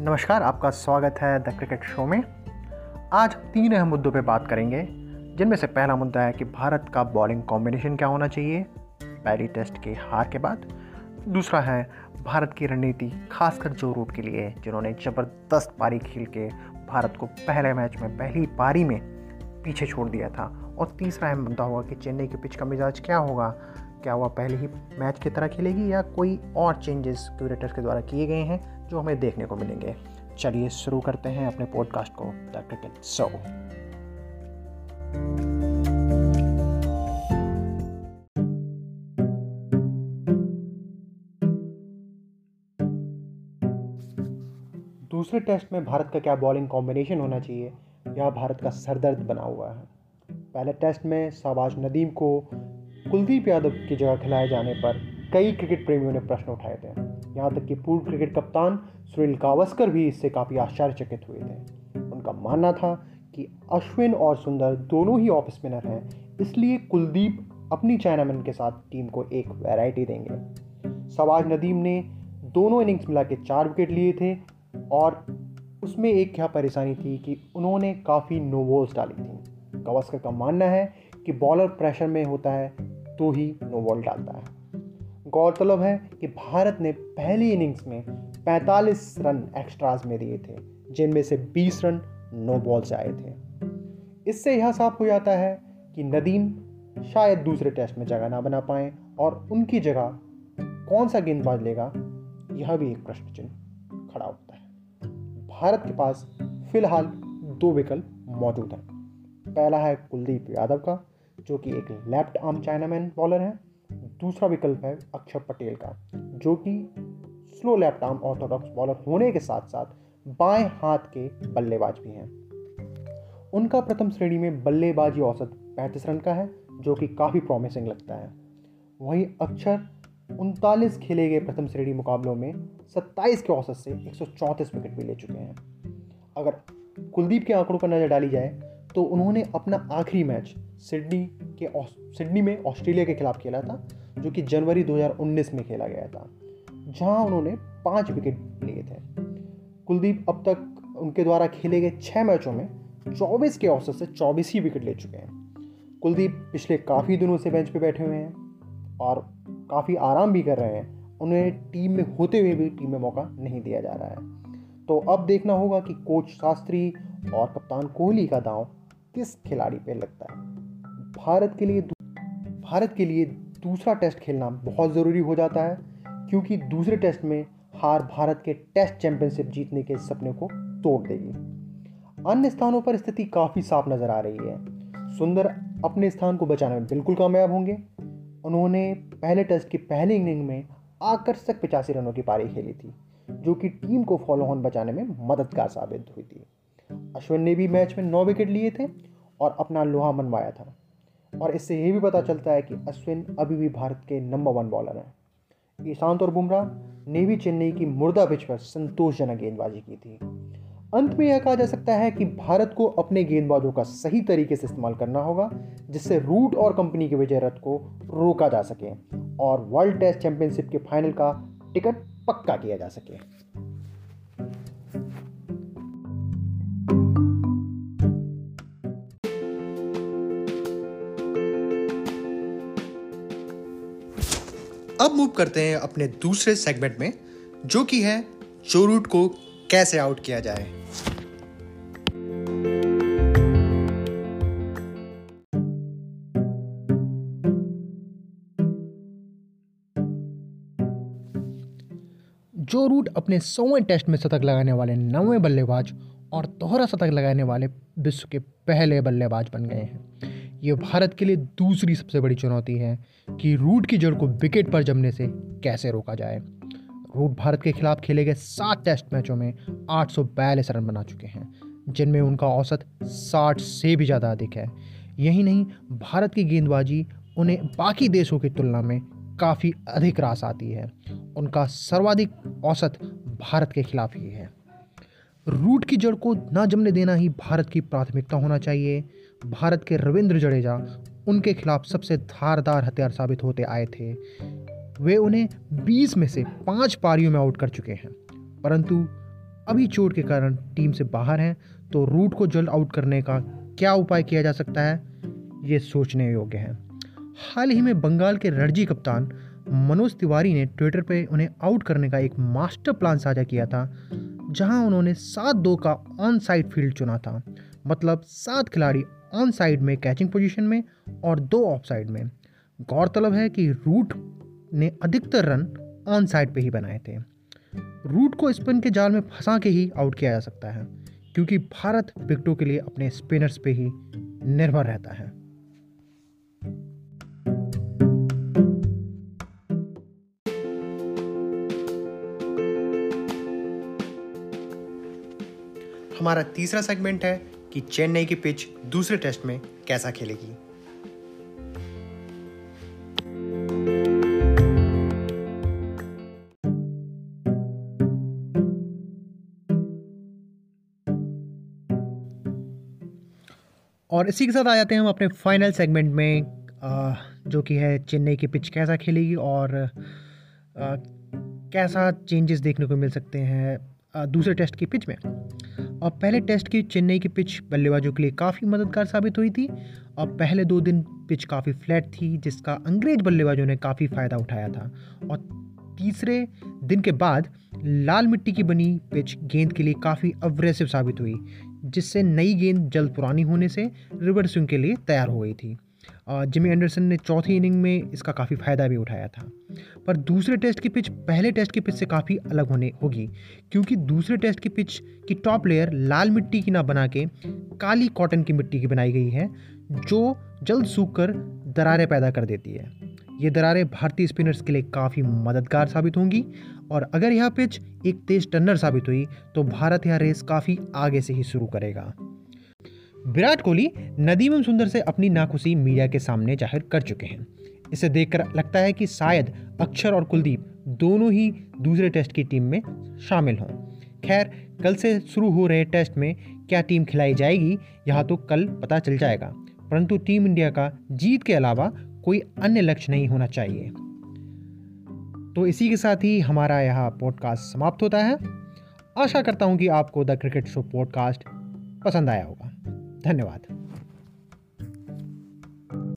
नमस्कार, आपका स्वागत है द क्रिकेट शो में। आज तीन अहम मुद्दों पर बात करेंगे, जिनमें से पहला मुद्दा है कि भारत का बॉलिंग कॉम्बिनेशन क्या होना चाहिए, पहली टेस्ट के हार के बाद। दूसरा है भारत की रणनीति, खासकर जो रूट के लिए, जिन्होंने ज़बरदस्त पारी खेल के भारत को पहले मैच में, पहली पारी में पीछे छोड़ दिया था। और तीसरा अहम मुद्दा होगा कि चेन्नई के पिच का मिजाज क्या होगा? क्या वह पहले ही मैच की तरह खेलेगी या कोई और चेंजेस क्यूरेटर्स के द्वारा किए गए हैं? जो हमें देखने को मिलेंगे। चलिए शुरू करते हैं अपने पॉडकास्ट को द क्रिकेट शो दूसरे टेस्ट में भारत का क्या बॉलिंग कॉम्बिनेशन होना चाहिए? यह भारत का सरदर्द बना हुआ है। पहले टेस्ट में शाहबाज नदीम को कुलदीप यादव की जगह खिलाए जाने पर कई क्रिकेट प्रेमियों ने प्रश्न उठाए थे। यहाँ तक कि पूर्व क्रिकेट कप्तान सुनील गावस्कर भी इससे काफ़ी आश्चर्यचकित हुए थे। उनका मानना था कि अश्विन और सुंदर दोनों ही ऑफ़ स्पिनर हैं, इसलिए कुलदीप अपनी चाइनामैन के साथ टीम को एक वैरायटी देंगे। सवाज नदीम ने दोनों इनिंग्स मिला के चार विकेट लिए थे और उसमें एक क्या परेशानी थी कि उन्होंने काफ़ी नो बॉल्स डाली थी। गावस्कर का मानना है कि बॉलर प्रेशर में होता है तो ही नो बॉल डालता है। गौरतलब है कि भारत ने पहली इनिंग्स में 45 रन एक्स्ट्राज में दिए थे, जिनमें से 20 रन नो बॉल से आए थे। इससे यह साफ़ हो जाता है कि नदीम शायद दूसरे टेस्ट में जगह ना बना पाए और उनकी जगह कौन सा गेंदबाज लेगा, यह भी एक प्रश्न चिन्ह खड़ा होता है। भारत के पास फ़िलहाल दो विकल्प मौजूद हैं। पहला है कुलदीप यादव का, जो कि एक लेफ़्ट आर्म चाइनामैन बॉलर है। दूसरा विकल्प है अक्षर पटेल का, जो कि slow left arm orthodox bowler होने के साथ साथ बाएँ हाथ के बल्लेबाज भी हैं। उनका प्रथम श्रेणी में बल्लेबाजी औसत पैंतीस रन का है, जो कि काफ़ी प्रॉमिसिंग लगता है। वहीं अक्षर उनतालीस खेले गए प्रथम श्रेणी मुकाबलों में 27 के औसत से एक सौ चौंतीस विकेट भी ले चुके हैं। अगर कुलदीप के आंकड़ों पर नज़र डाली जाए तो उन्होंने अपना आखिरी मैच सिडनी के सिडनी में ऑस्ट्रेलिया के खिलाफ खेला था जो कि जनवरी 2019 में खेला गया था, जहाँ उन्होंने पाँच विकेट लिए थे। कुलदीप अब तक उनके द्वारा खेले गए छः मैचों में 24 के औसत से 24 ही विकेट ले चुके हैं। कुलदीप पिछले काफ़ी दिनों से बेंच पे बैठे हुए हैं और काफ़ी आराम भी कर रहे हैं। उन्हें टीम में होते हुए भी टीम में मौका नहीं दिया जा रहा है। तो अब देखना होगा कि कोच शास्त्री और कप्तान कोहली का दांव किस खिलाड़ी पे लगता है। भारत के लिए भारत के लिए दूसरा टेस्ट खेलना बहुत ज़रूरी हो जाता है, क्योंकि दूसरे टेस्ट में हार भारत के टेस्ट चैंपियनशिप जीतने के सपने को तोड़ देगी। अन्य स्थानों पर स्थिति काफ़ी साफ़ नज़र आ रही है। सुंदर अपने स्थान को बचाने में बिल्कुल कामयाब होंगे। उन्होंने पहले टेस्ट की पहली इनिंग में आकर्षक पिचासी रनों की पारी खेली थी, जो कि टीम को फॉलो ऑन बचाने में मददगार साबित हुई थी। अश्विन ने भी मैच में नौ विकेट लिए थे और अपना लोहा मनवाया था। और इससे ये भी पता चलता है कि अश्विन अभी भी भारत के नंबर वन बॉलर हैं। ईशांत और बुमराह ने भी चेन्नई की मुर्दा पिच पर संतोषजनक गेंदबाजी की थी। अंत में यह कहा जा सकता है कि भारत को अपने गेंदबाजों का सही तरीके से इस्तेमाल करना होगा, जिससे रूट और कंपनी के विजय रथ को रोका जा सके और वर्ल्ड टेस्ट चैंपियनशिप के फाइनल का टिकट पक्का किया जा सके। अब मूव करते हैं अपने दूसरे सेगमेंट में, जो कि है जो रूट को कैसे आउट किया जाए। जो रूट अपने सौवें टेस्ट में शतक लगाने वाले नौवें बल्लेबाज और दोहरा शतक लगाने वाले विश्व के पहले बल्लेबाज बन गए हैं। ये भारत के लिए दूसरी सबसे बड़ी चुनौती है कि रूट की जड़ को विकेट पर जमने से कैसे रोका जाए। रूट भारत के खिलाफ खेले गए सात टेस्ट मैचों में आठ सौ बयालीस रन बना चुके हैं, जिनमें उनका औसत 60 से भी ज़्यादा अधिक है। यही नहीं, भारत की गेंदबाजी उन्हें बाकी देशों की तुलना में काफ़ी अधिक रास आती है। उनका सर्वाधिक औसत भारत के खिलाफ ही है। रूट की जड़ को ना जमने देना ही भारत की प्राथमिकता होना चाहिए। भारत के रविंद्र जडेजा उनके खिलाफ सबसे धारदार हथियार साबित होते आए थे। वे उन्हें 20 में से पाँच पारियों में आउट कर चुके हैं। परंतु अभी चोट के कारण टीम से बाहर हैं तो रूट को जल्द आउट करने का क्या उपाय किया जा सकता है, ये सोचने योग्य है। हाल ही में बंगाल के रणजी कप्तान मनोज तिवारी ने ट्विटर पर उन्हें आउट करने का एक मास्टर प्लान साझा किया था, जहाँ उन्होंने सात दो का ऑन साइड फ़ील्ड चुना था। मतलब सात खिलाड़ी ऑन साइड में कैचिंग पोजीशन में और दो ऑफ़ साइड में। गौरतलब है कि रूट ने अधिकतर रन ऑन साइड पे ही बनाए थे। रूट को स्पिन के जाल में फंसा के ही आउट किया जा सकता है, क्योंकि भारत विकटों के लिए अपने स्पिनर्स पे ही निर्भर रहता है। हमारा तीसरा सेगमेंट है कि चेन्नई की पिच दूसरे टेस्ट में कैसा खेलेगी। और इसी के साथ आ जाते हैं हम अपने फाइनल सेगमेंट में जो कि है चेन्नई की पिच कैसा खेलेगी और कैसा चेंजेस देखने को मिल सकते हैं दूसरे टेस्ट की पिच में। और पहले टेस्ट की चेन्नई की पिच बल्लेबाजों के लिए काफ़ी मददगार साबित हुई थी और पहले दो दिन पिच काफ़ी फ्लैट थी, जिसका अंग्रेज़ बल्लेबाजों ने काफ़ी फ़ायदा उठाया था। और तीसरे दिन के बाद लाल मिट्टी की बनी पिच गेंद के लिए काफ़ी अग्रेसिव साबित हुई, जिससे नई गेंद जल्द पुरानी होने से रिवर स्विंग के लिए तैयार हो गई थी। जिमी एंडरसन ने चौथी इनिंग में इसका काफ़ी फ़ायदा भी उठाया था। पर दूसरे टेस्ट की पिच, पहले टेस्ट की पिच से काफ़ी अलग होने होगी, क्योंकि दूसरे टेस्ट की पिच की टॉप लेयर लाल मिट्टी की ना बना के काली कॉटन की मिट्टी की बनाई गई है, जो जल्द सूख कर दरारें पैदा कर देती है। ये दरारें भारतीय स्पिनर्स के लिए काफ़ी मददगार साबित होंगी, और अगर यह पिच एक तेज टर्नर साबित हुई तो भारत यह रेस काफ़ी आगे से ही शुरू करेगा। विराट कोहली नदीम सुंदर से अपनी नाखुशी मीडिया के सामने ज़ाहिर कर चुके हैं। इसे देखकर लगता है कि शायद अक्षर और कुलदीप दोनों ही दूसरे टेस्ट की टीम में शामिल हों। खैर, कल से शुरू हो रहे टेस्ट में क्या टीम खिलाई जाएगी, यह तो कल पता चल जाएगा। परंतु टीम इंडिया का जीत के अलावा कोई अन्य लक्ष्य नहीं होना चाहिए। तो इसी के साथ ही हमारा यह पॉडकास्ट समाप्त होता है। आशा करता हूँ कि आपको द क्रिकेट शो पॉडकास्ट पसंद आया होगा। धन्यवाद।